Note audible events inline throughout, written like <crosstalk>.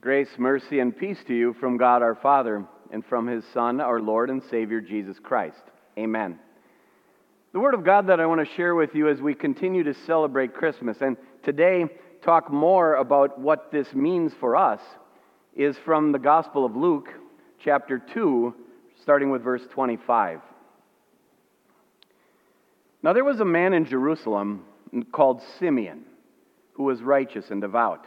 Grace, mercy, and peace to you from God our Father and from his Son, our Lord and Savior, Jesus Christ. Amen. The Word of God that I want to share with you as we continue to celebrate Christmas and today talk more about what this means for us is from the Gospel of Luke, chapter 2, starting with verse 25. Now there was a man in Jerusalem called Simeon who was righteous and devout.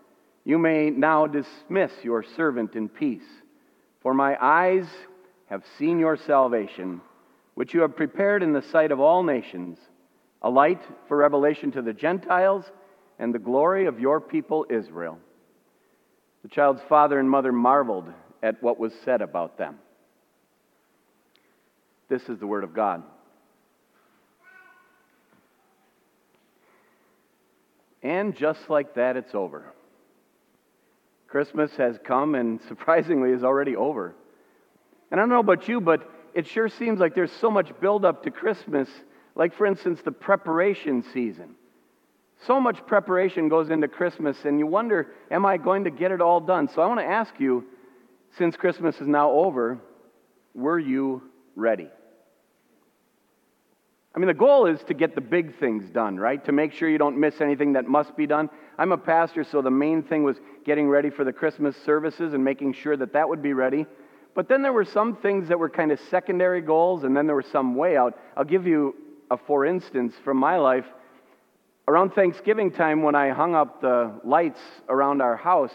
you may now dismiss your servant in peace. For my eyes have seen your salvation, which you have prepared in the sight of all nations, a light for revelation to the Gentiles and the glory of your people Israel. The child's father and mother marveled at what was said about them. This is the word of God. And just like that, it's over. Christmas has come and <laughs> surprisingly is already over. And I don't know about you, but it sure seems like there's so much buildup to Christmas, like, for instance, the preparation season. So much preparation goes into Christmas, and you wonder, am I going to get it all done? So I want to ask you, since Christmas is now over, were you ready? I mean, the goal is to get the big things done, right? To make sure you don't miss anything that must be done. I'm a pastor, so the main thing was getting ready for the Christmas services and making sure that that would be ready. But then there were some things that were kind of secondary goals, and then there were some way out. I'll give you a for instance from my life. Around Thanksgiving time, when I hung up the lights around our house,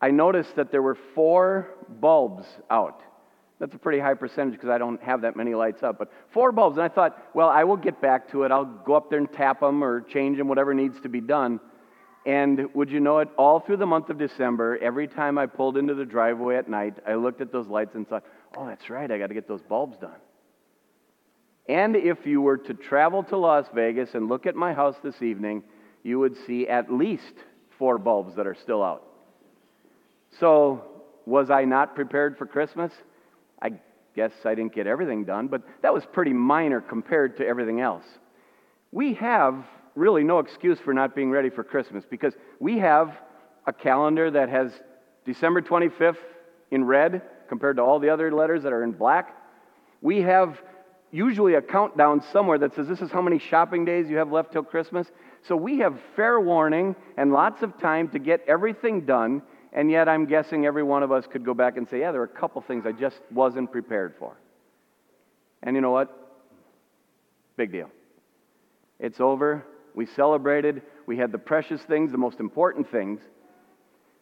I noticed that there were four bulbs out. That's a pretty high percentage because I don't have that many lights up. But four bulbs. And I thought, well, I will get back to it. I'll go up there and tap them or change them, whatever needs to be done. And would you know it, all through the month of December, every time I pulled into the driveway at night, I looked at those lights and thought, oh, that's right, I got to get those bulbs done. And if you were to travel to Las Vegas and look at my house this evening, you would see at least four bulbs that are still out. So, was I not prepared for Christmas? Guess I didn't get everything done, but that was pretty minor compared to everything else. We have really no excuse for not being ready for Christmas because we have a calendar that has December 25th in red compared to all the other letters that are in black. We have usually a countdown somewhere that says this is how many shopping days you have left till Christmas. So we have fair warning and lots of time to get everything done and yet, I'm guessing every one of us could go back and say, yeah, there are a couple things I just wasn't prepared for. And you know what? Big deal. It's over. We celebrated. We had the precious things, the most important things.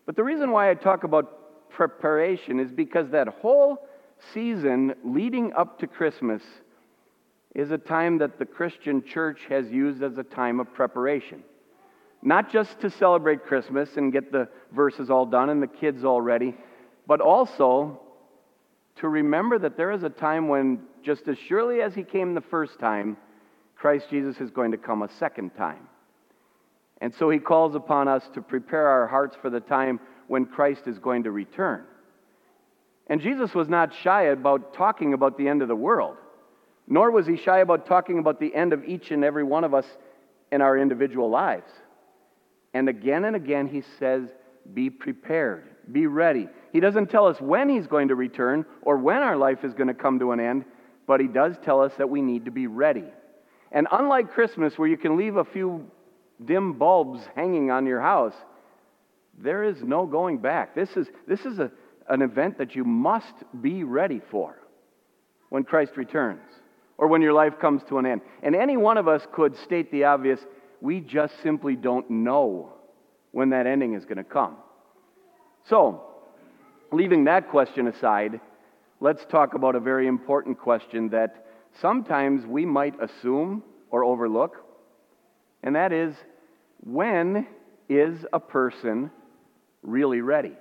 But the reason why I talk about preparation is because that whole season leading up to Christmas is a time that the Christian church has used as a time of preparation. Not just to celebrate Christmas and get the verses all done and the kids all ready, but also to remember that there is a time when, just as surely as He came the first time, Christ Jesus is going to come a second time. And so He calls upon us to prepare our hearts for the time when Christ is going to return. And Jesus was not shy about talking about the end of the world, nor was He shy about talking about the end of each and every one of us in our individual lives. And again and again, he says, Be prepared, be ready. He doesn't tell us when he's going to return or when our life is going to come to an end, but he does tell us that we need to be ready. And unlike Christmas, where you can leave a few dim bulbs hanging on your house, there is no going back. This is, this is a, an event that you must be ready for when Christ returns or when your life comes to an end. And any one of us could state the obvious we just simply don't know when that ending is going to come. So, leaving that question aside, let's talk about a very important question that sometimes we might assume or overlook, and that is when is a person really ready?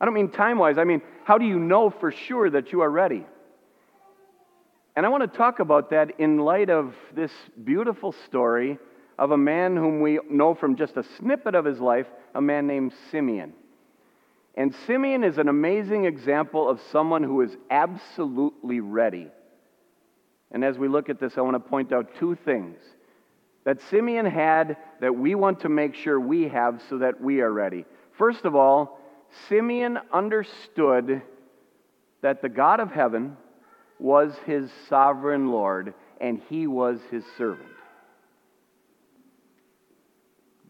I don't mean time wise, I mean, how do you know for sure that you are ready? And I want to talk about that in light of this beautiful story of a man whom we know from just a snippet of his life, a man named Simeon. And Simeon is an amazing example of someone who is absolutely ready. And as we look at this, I want to point out two things that Simeon had that we want to make sure we have so that we are ready. First of all, Simeon understood that the God of heaven was his sovereign Lord and he was his servant.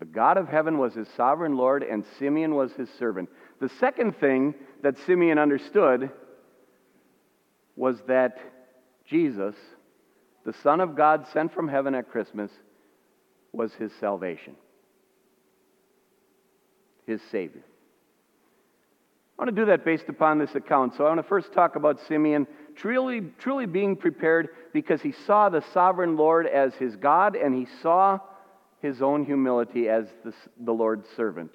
The God of heaven was his sovereign Lord and Simeon was his servant. The second thing that Simeon understood was that Jesus, the Son of God sent from heaven at Christmas, was his salvation, his Savior. I want to do that based upon this account. So I want to first talk about Simeon truly, truly being prepared because he saw the sovereign Lord as his God and he saw his own humility as the, the Lord's servant.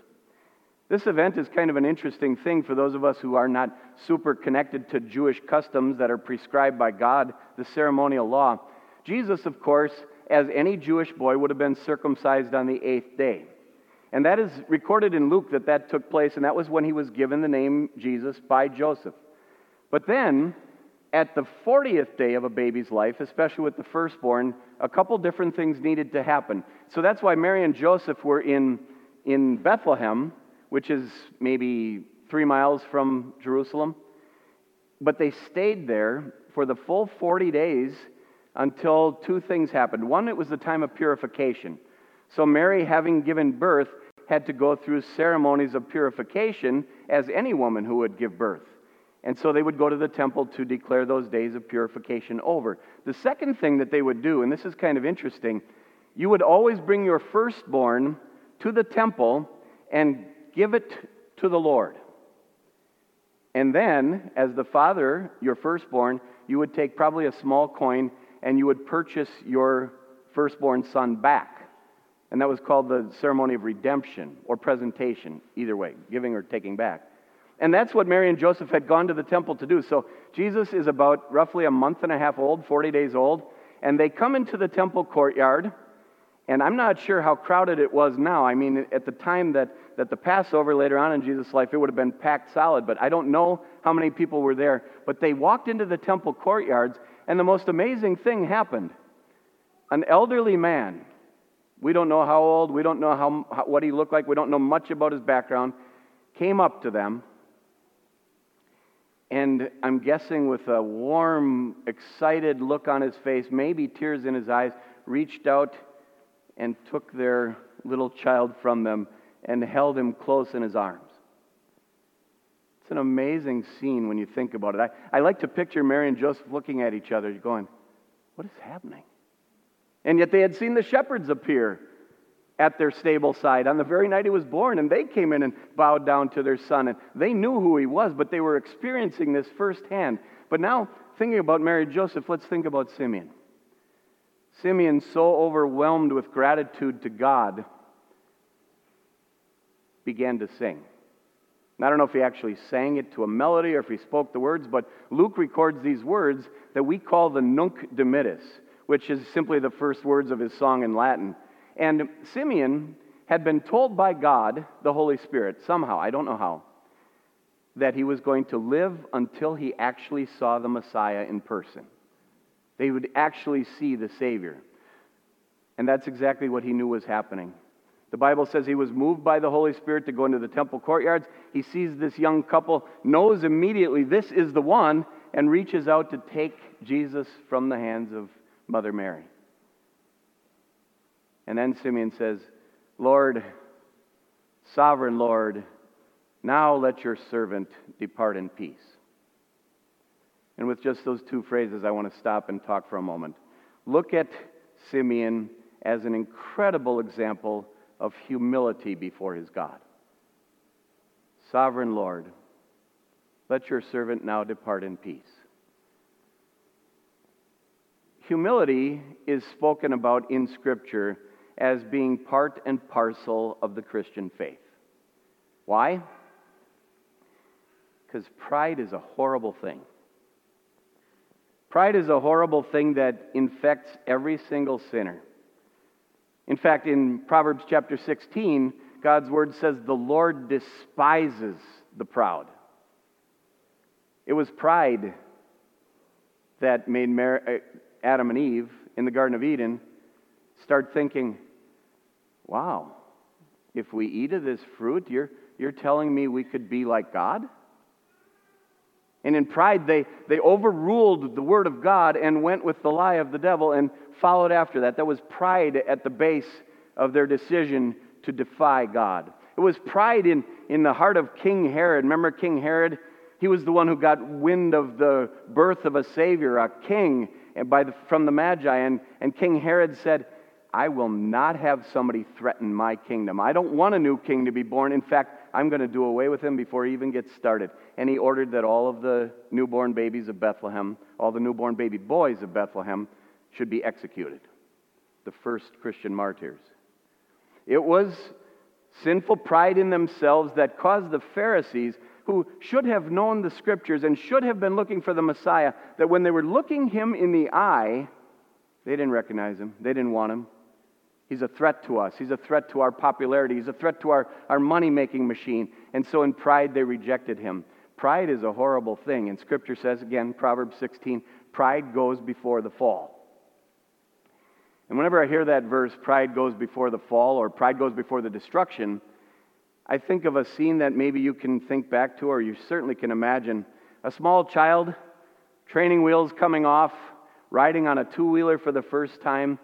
This event is kind of an interesting thing for those of us who are not super connected to Jewish customs that are prescribed by God, the ceremonial law. Jesus, of course, as any Jewish boy, would have been circumcised on the eighth day. And that is recorded in Luke that that took place, and that was when he was given the name Jesus by Joseph. But then, at the 40th day of a baby's life, especially with the firstborn, a couple different things needed to happen. So that's why Mary and Joseph were in, in Bethlehem, which is maybe three miles from Jerusalem. But they stayed there for the full 40 days until two things happened. One, it was the time of purification. So Mary, having given birth, had to go through ceremonies of purification as any woman who would give birth. And so they would go to the temple to declare those days of purification over. The second thing that they would do, and this is kind of interesting, you would always bring your firstborn to the temple and give it to the Lord. And then, as the father, your firstborn, you would take probably a small coin and you would purchase your firstborn son back. And that was called the ceremony of redemption or presentation, either way, giving or taking back. And that's what Mary and Joseph had gone to the temple to do. So Jesus is about roughly a month and a half old, 40 days old, and they come into the temple courtyard. And I'm not sure how crowded it was now. I mean, at the time that, that the Passover later on in Jesus' life, it would have been packed solid, but I don't know how many people were there. But they walked into the temple courtyards, and the most amazing thing happened. An elderly man, we don't know how old, we don't know how, how, what he looked like, we don't know much about his background, came up to them, and I'm guessing with a warm, excited look on his face, maybe tears in his eyes, reached out and took their little child from them and held him close in his arms. It's an amazing scene when you think about it. I, I like to picture Mary and Joseph looking at each other, going, What is happening? And yet they had seen the shepherds appear at their stable side on the very night he was born, and they came in and bowed down to their son. And they knew who he was, but they were experiencing this firsthand. But now, thinking about Mary and Joseph, let's think about Simeon. Simeon, so overwhelmed with gratitude to God, began to sing. I don't know if he actually sang it to a melody or if he spoke the words, but Luke records these words that we call the Nunc Dimittis, which is simply the first words of his song in Latin. And Simeon had been told by God, the Holy Spirit, somehow, I don't know how, that he was going to live until he actually saw the Messiah in person. They would actually see the Savior. And that's exactly what he knew was happening. The Bible says he was moved by the Holy Spirit to go into the temple courtyards. He sees this young couple, knows immediately this is the one, and reaches out to take Jesus from the hands of Mother Mary. And then Simeon says, Lord, sovereign Lord, now let your servant depart in peace. And with just those two phrases, I want to stop and talk for a moment. Look at Simeon as an incredible example of humility before his God. Sovereign Lord, let your servant now depart in peace. Humility is spoken about in Scripture as being part and parcel of the Christian faith. Why? Because pride is a horrible thing. Pride is a horrible thing that infects every single sinner. In fact, in Proverbs chapter 16, God's word says, The Lord despises the proud. It was pride that made uh, Adam and Eve in the Garden of Eden start thinking, wow, if we eat of this fruit, you're, you're telling me we could be like God? And in pride, they, they overruled the word of God and went with the lie of the devil and followed after that. That was pride at the base of their decision to defy God. It was pride in, in the heart of King Herod. Remember King Herod? He was the one who got wind of the birth of a Savior, a king, by the, from the Magi. And, and King Herod said, I will not have somebody threaten my kingdom. I don't want a new king to be born. In fact, I'm going to do away with him before he even gets started. And he ordered that all of the newborn babies of Bethlehem, all the newborn baby boys of Bethlehem, should be executed. The first Christian martyrs. It was sinful pride in themselves that caused the Pharisees, who should have known the scriptures and should have been looking for the Messiah, that when they were looking him in the eye, they didn't recognize him. They didn't want him. He's a threat to us. He's a threat to our popularity. He's a threat to our, our money making machine. And so in pride, they rejected him. Pride is a horrible thing. And Scripture says, again, Proverbs 16, pride goes before the fall. And whenever I hear that verse, pride goes before the fall or pride goes before the destruction, I think of a scene that maybe you can think back to or you certainly can imagine. A small child, training wheels coming off, riding on a two wheeler for the first time,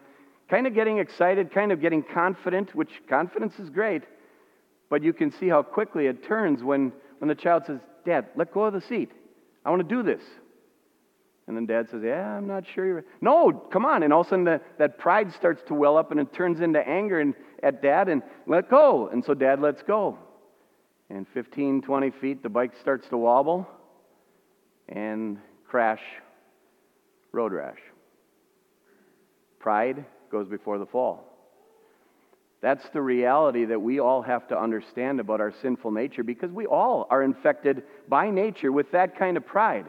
kind of getting excited, kind of getting confident, which confidence is great, but you can see how quickly it turns when, when the child says, Dad, let go of the seat. I want to do this. And then dad says, Yeah, I'm not sure you're. No, come on. And all of a sudden, the, that pride starts to well up and it turns into anger and, at dad and let go. And so dad lets go. And 15, 20 feet, the bike starts to wobble and crash, road rash. Pride goes before the fall. That's the reality that we all have to understand about our sinful nature because we all are infected by nature with that kind of pride.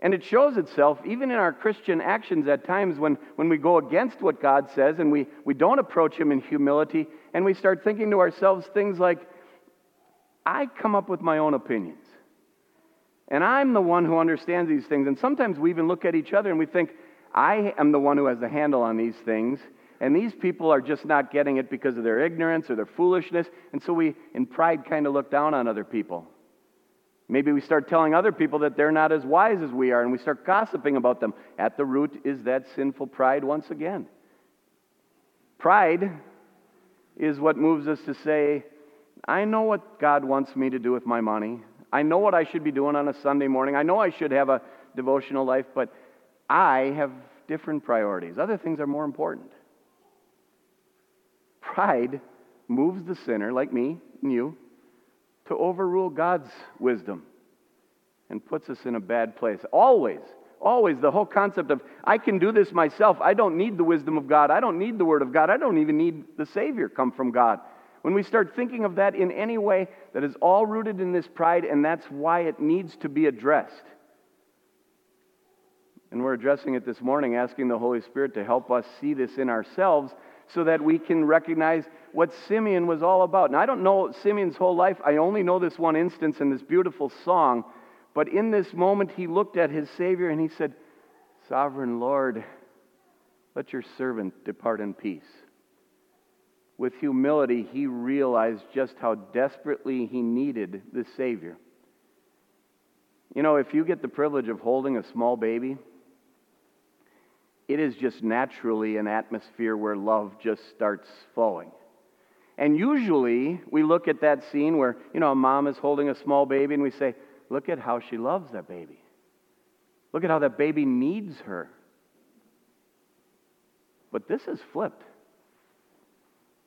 And it shows itself even in our Christian actions at times when, when we go against what God says and we, we don't approach Him in humility and we start thinking to ourselves things like, I come up with my own opinions. And I'm the one who understands these things. And sometimes we even look at each other and we think, I am the one who has the handle on these things. And these people are just not getting it because of their ignorance or their foolishness. And so we, in pride, kind of look down on other people. Maybe we start telling other people that they're not as wise as we are, and we start gossiping about them. At the root is that sinful pride once again. Pride is what moves us to say, I know what God wants me to do with my money. I know what I should be doing on a Sunday morning. I know I should have a devotional life, but I have different priorities. Other things are more important. Pride moves the sinner, like me and you, to overrule God's wisdom and puts us in a bad place. Always, always the whole concept of I can do this myself. I don't need the wisdom of God. I don't need the word of God. I don't even need the Savior come from God. When we start thinking of that in any way, that is all rooted in this pride, and that's why it needs to be addressed. And we're addressing it this morning, asking the Holy Spirit to help us see this in ourselves so that we can recognize what Simeon was all about. Now, I don't know Simeon's whole life. I only know this one instance in this beautiful song. But in this moment, he looked at his Savior and he said, Sovereign Lord, let your servant depart in peace. With humility, he realized just how desperately he needed the Savior. You know, if you get the privilege of holding a small baby, it is just naturally an atmosphere where love just starts flowing. And usually we look at that scene where, you know, a mom is holding a small baby and we say, look at how she loves that baby. Look at how that baby needs her. But this is flipped.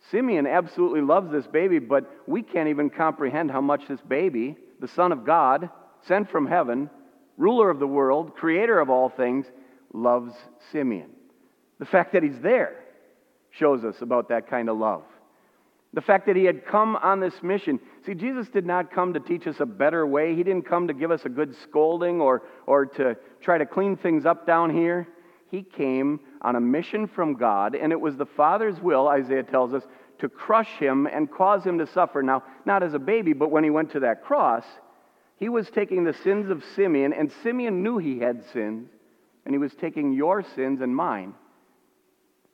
Simeon absolutely loves this baby, but we can't even comprehend how much this baby, the Son of God, sent from heaven, ruler of the world, creator of all things, loves Simeon. The fact that he's there shows us about that kind of love. The fact that he had come on this mission. See, Jesus did not come to teach us a better way. He didn't come to give us a good scolding or, or to try to clean things up down here. He came on a mission from God, and it was the Father's will, Isaiah tells us, to crush him and cause him to suffer. Now, not as a baby, but when he went to that cross, he was taking the sins of Simeon, and Simeon knew he had sins, and he was taking your sins and mine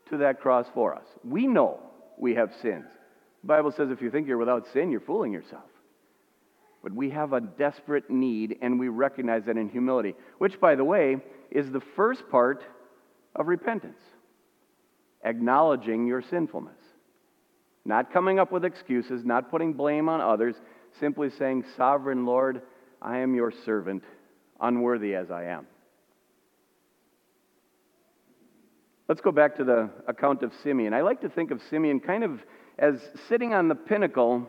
to that cross for us. We know we have sins. The Bible says if you think you're without sin, you're fooling yourself. But we have a desperate need, and we recognize that in humility, which, by the way, is the first part of repentance acknowledging your sinfulness. Not coming up with excuses, not putting blame on others, simply saying, Sovereign Lord, I am your servant, unworthy as I am. Let's go back to the account of Simeon. I like to think of Simeon kind of as sitting on the pinnacle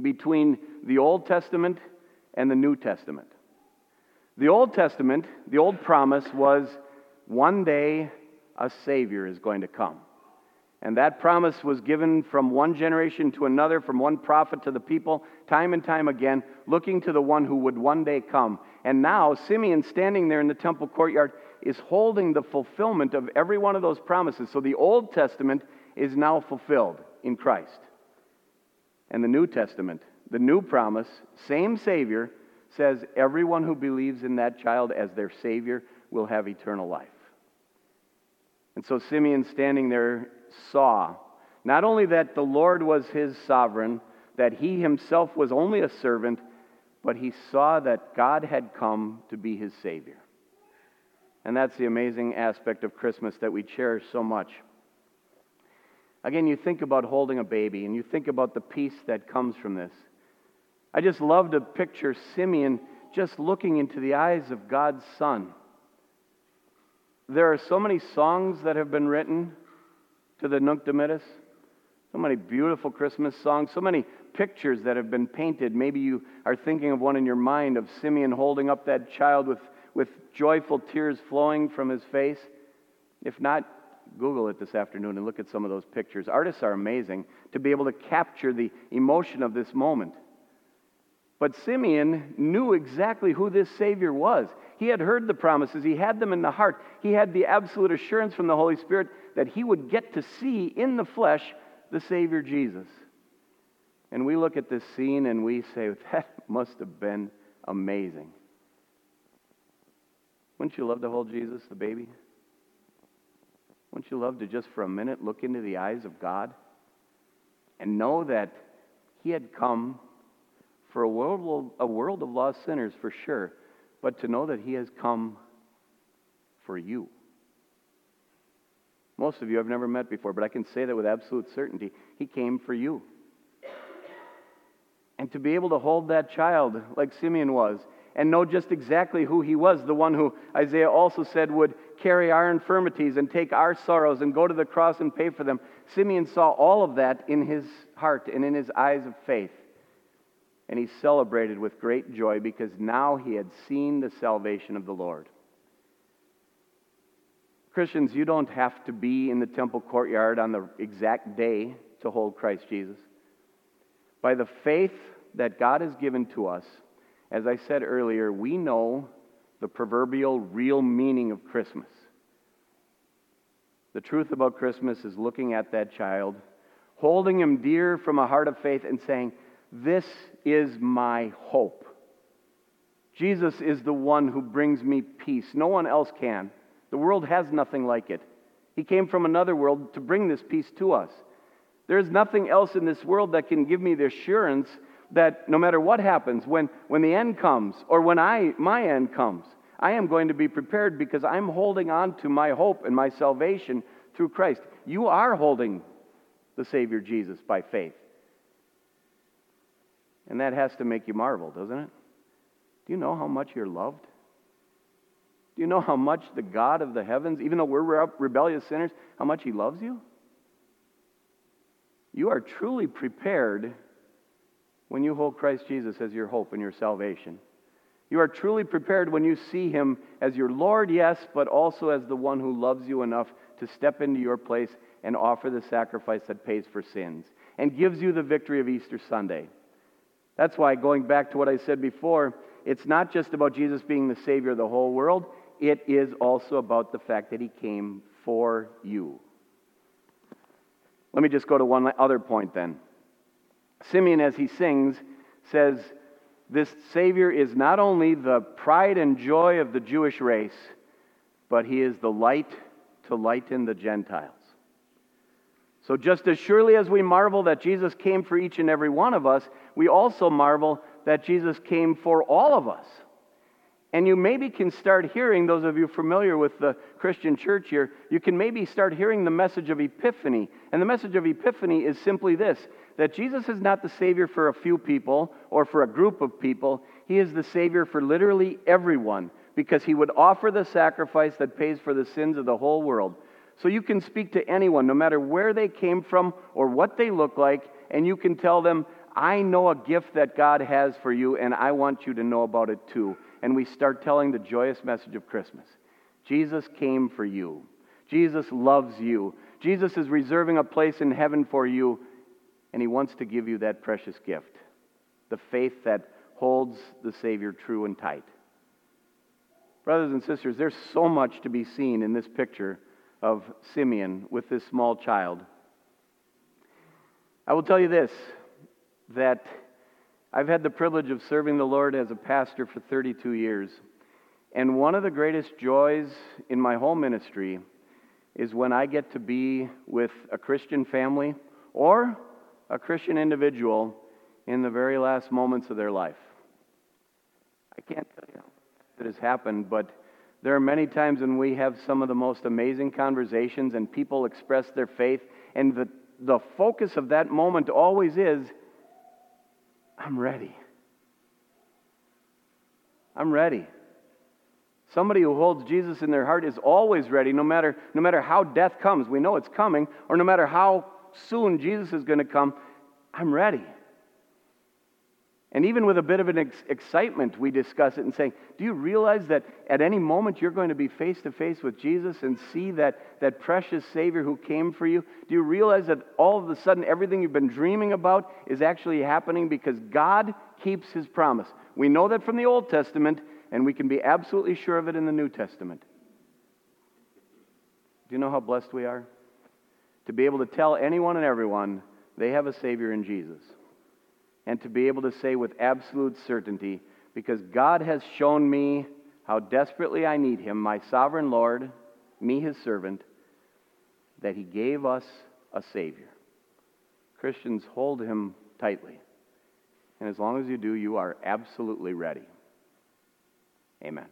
between the Old Testament and the New Testament. The Old Testament, the old promise was one day a Savior is going to come. And that promise was given from one generation to another, from one prophet to the people, time and time again, looking to the one who would one day come. And now, Simeon, standing there in the temple courtyard, is holding the fulfillment of every one of those promises. So the Old Testament is now fulfilled in Christ. And the New Testament, the new promise, same Savior, says everyone who believes in that child as their Savior will have eternal life. And so Simeon, standing there, saw not only that the Lord was his sovereign, that he himself was only a servant, but he saw that God had come to be his Savior. And that's the amazing aspect of Christmas that we cherish so much. Again, you think about holding a baby and you think about the peace that comes from this. I just love to picture Simeon just looking into the eyes of God's Son. There are so many songs that have been written to the Nunc Dimittis, so many beautiful Christmas songs, so many pictures that have been painted. Maybe you are thinking of one in your mind of Simeon holding up that child with, with joyful tears flowing from his face. If not, Google it this afternoon and look at some of those pictures. Artists are amazing to be able to capture the emotion of this moment. But Simeon knew exactly who this Savior was. He had heard the promises, he had them in the heart. He had the absolute assurance from the Holy Spirit that he would get to see in the flesh the Savior Jesus. And we look at this scene and we say, that <laughs> must have been amazing. Wouldn't you love to hold Jesus, the baby? Wouldn't you love to just for a minute look into the eyes of God and know that He had come for a world, a world of lost sinners for sure, but to know that He has come for you? Most of you I've never met before, but I can say that with absolute certainty. He came for you. And to be able to hold that child like Simeon was and know just exactly who he was, the one who Isaiah also said would carry our infirmities and take our sorrows and go to the cross and pay for them. Simeon saw all of that in his heart and in his eyes of faith. And he celebrated with great joy because now he had seen the salvation of the Lord. Christians, you don't have to be in the temple courtyard on the exact day to hold Christ Jesus. By the faith that God has given to us, as I said earlier, we know the proverbial real meaning of Christmas. The truth about Christmas is looking at that child, holding him dear from a heart of faith, and saying, This is my hope. Jesus is the one who brings me peace. No one else can. The world has nothing like it. He came from another world to bring this peace to us. There is nothing else in this world that can give me the assurance that no matter what happens, when, when the end comes or when I, my end comes, I am going to be prepared because I'm holding on to my hope and my salvation through Christ. You are holding the Savior Jesus by faith. And that has to make you marvel, doesn't it? Do you know how much you're loved? Do you know how much the God of the heavens, even though we're rebellious sinners, how much He loves you? You are truly prepared when you hold Christ Jesus as your hope and your salvation. You are truly prepared when you see Him as your Lord, yes, but also as the one who loves you enough to step into your place and offer the sacrifice that pays for sins. and gives you the victory of Easter Sunday. That's why, going back to what I said before, it's not just about Jesus being the Savior of the whole world, it is also about the fact that He came for you. Let me just go to one other point then. Simeon, as he sings, says, This Savior is not only the pride and joy of the Jewish race, but He is the light to lighten the Gentiles. So, just as surely as we marvel that Jesus came for each and every one of us, we also marvel that Jesus came for all of us. And you maybe can start hearing, those of you familiar with the Christian church here, you can maybe start hearing the message of Epiphany. And the message of Epiphany is simply this that Jesus is not the Savior for a few people or for a group of people, He is the Savior for literally everyone because He would offer the sacrifice that pays for the sins of the whole world. So you can speak to anyone, no matter where they came from or what they look like, and you can tell them, I know a gift that God has for you, and I want you to know about it too. And we start telling the joyous message of Christmas Jesus came for you, Jesus loves you, Jesus is reserving a place in heaven for you, and He wants to give you that precious gift the faith that holds the Savior true and tight. Brothers and sisters, there's so much to be seen in this picture of Simeon with this small child. I will tell you this that I've had the privilege of serving the Lord as a pastor for 32 years. And one of the greatest joys in my whole ministry is when I get to be with a Christian family or a Christian individual in the very last moments of their life. I can't tell you how it has happened, but there are many times when we have some of the most amazing conversations and people express their faith, and the, the focus of that moment always is I'm ready. I'm ready. Somebody who holds Jesus in their heart is always ready, no matter, no matter how death comes. We know it's coming, or no matter how soon Jesus is going to come. I'm ready. And even with a bit of an ex- excitement, we discuss it and say, Do you realize that at any moment you're going to be face to face with Jesus and see that, that precious Savior who came for you? Do you realize that all of a sudden everything you've been dreaming about is actually happening because God keeps His promise? We know that from the Old Testament, and we can be absolutely sure of it in the New Testament. Do you know how blessed we are? To be able to tell anyone and everyone they have a Savior in Jesus and to be able to say with absolute certainty, because God has shown me how desperately I need Him, my sovereign Lord, me, His servant, that He gave us a Savior. Christians, hold Him tightly. And as long as you do, you are absolutely ready. Amen.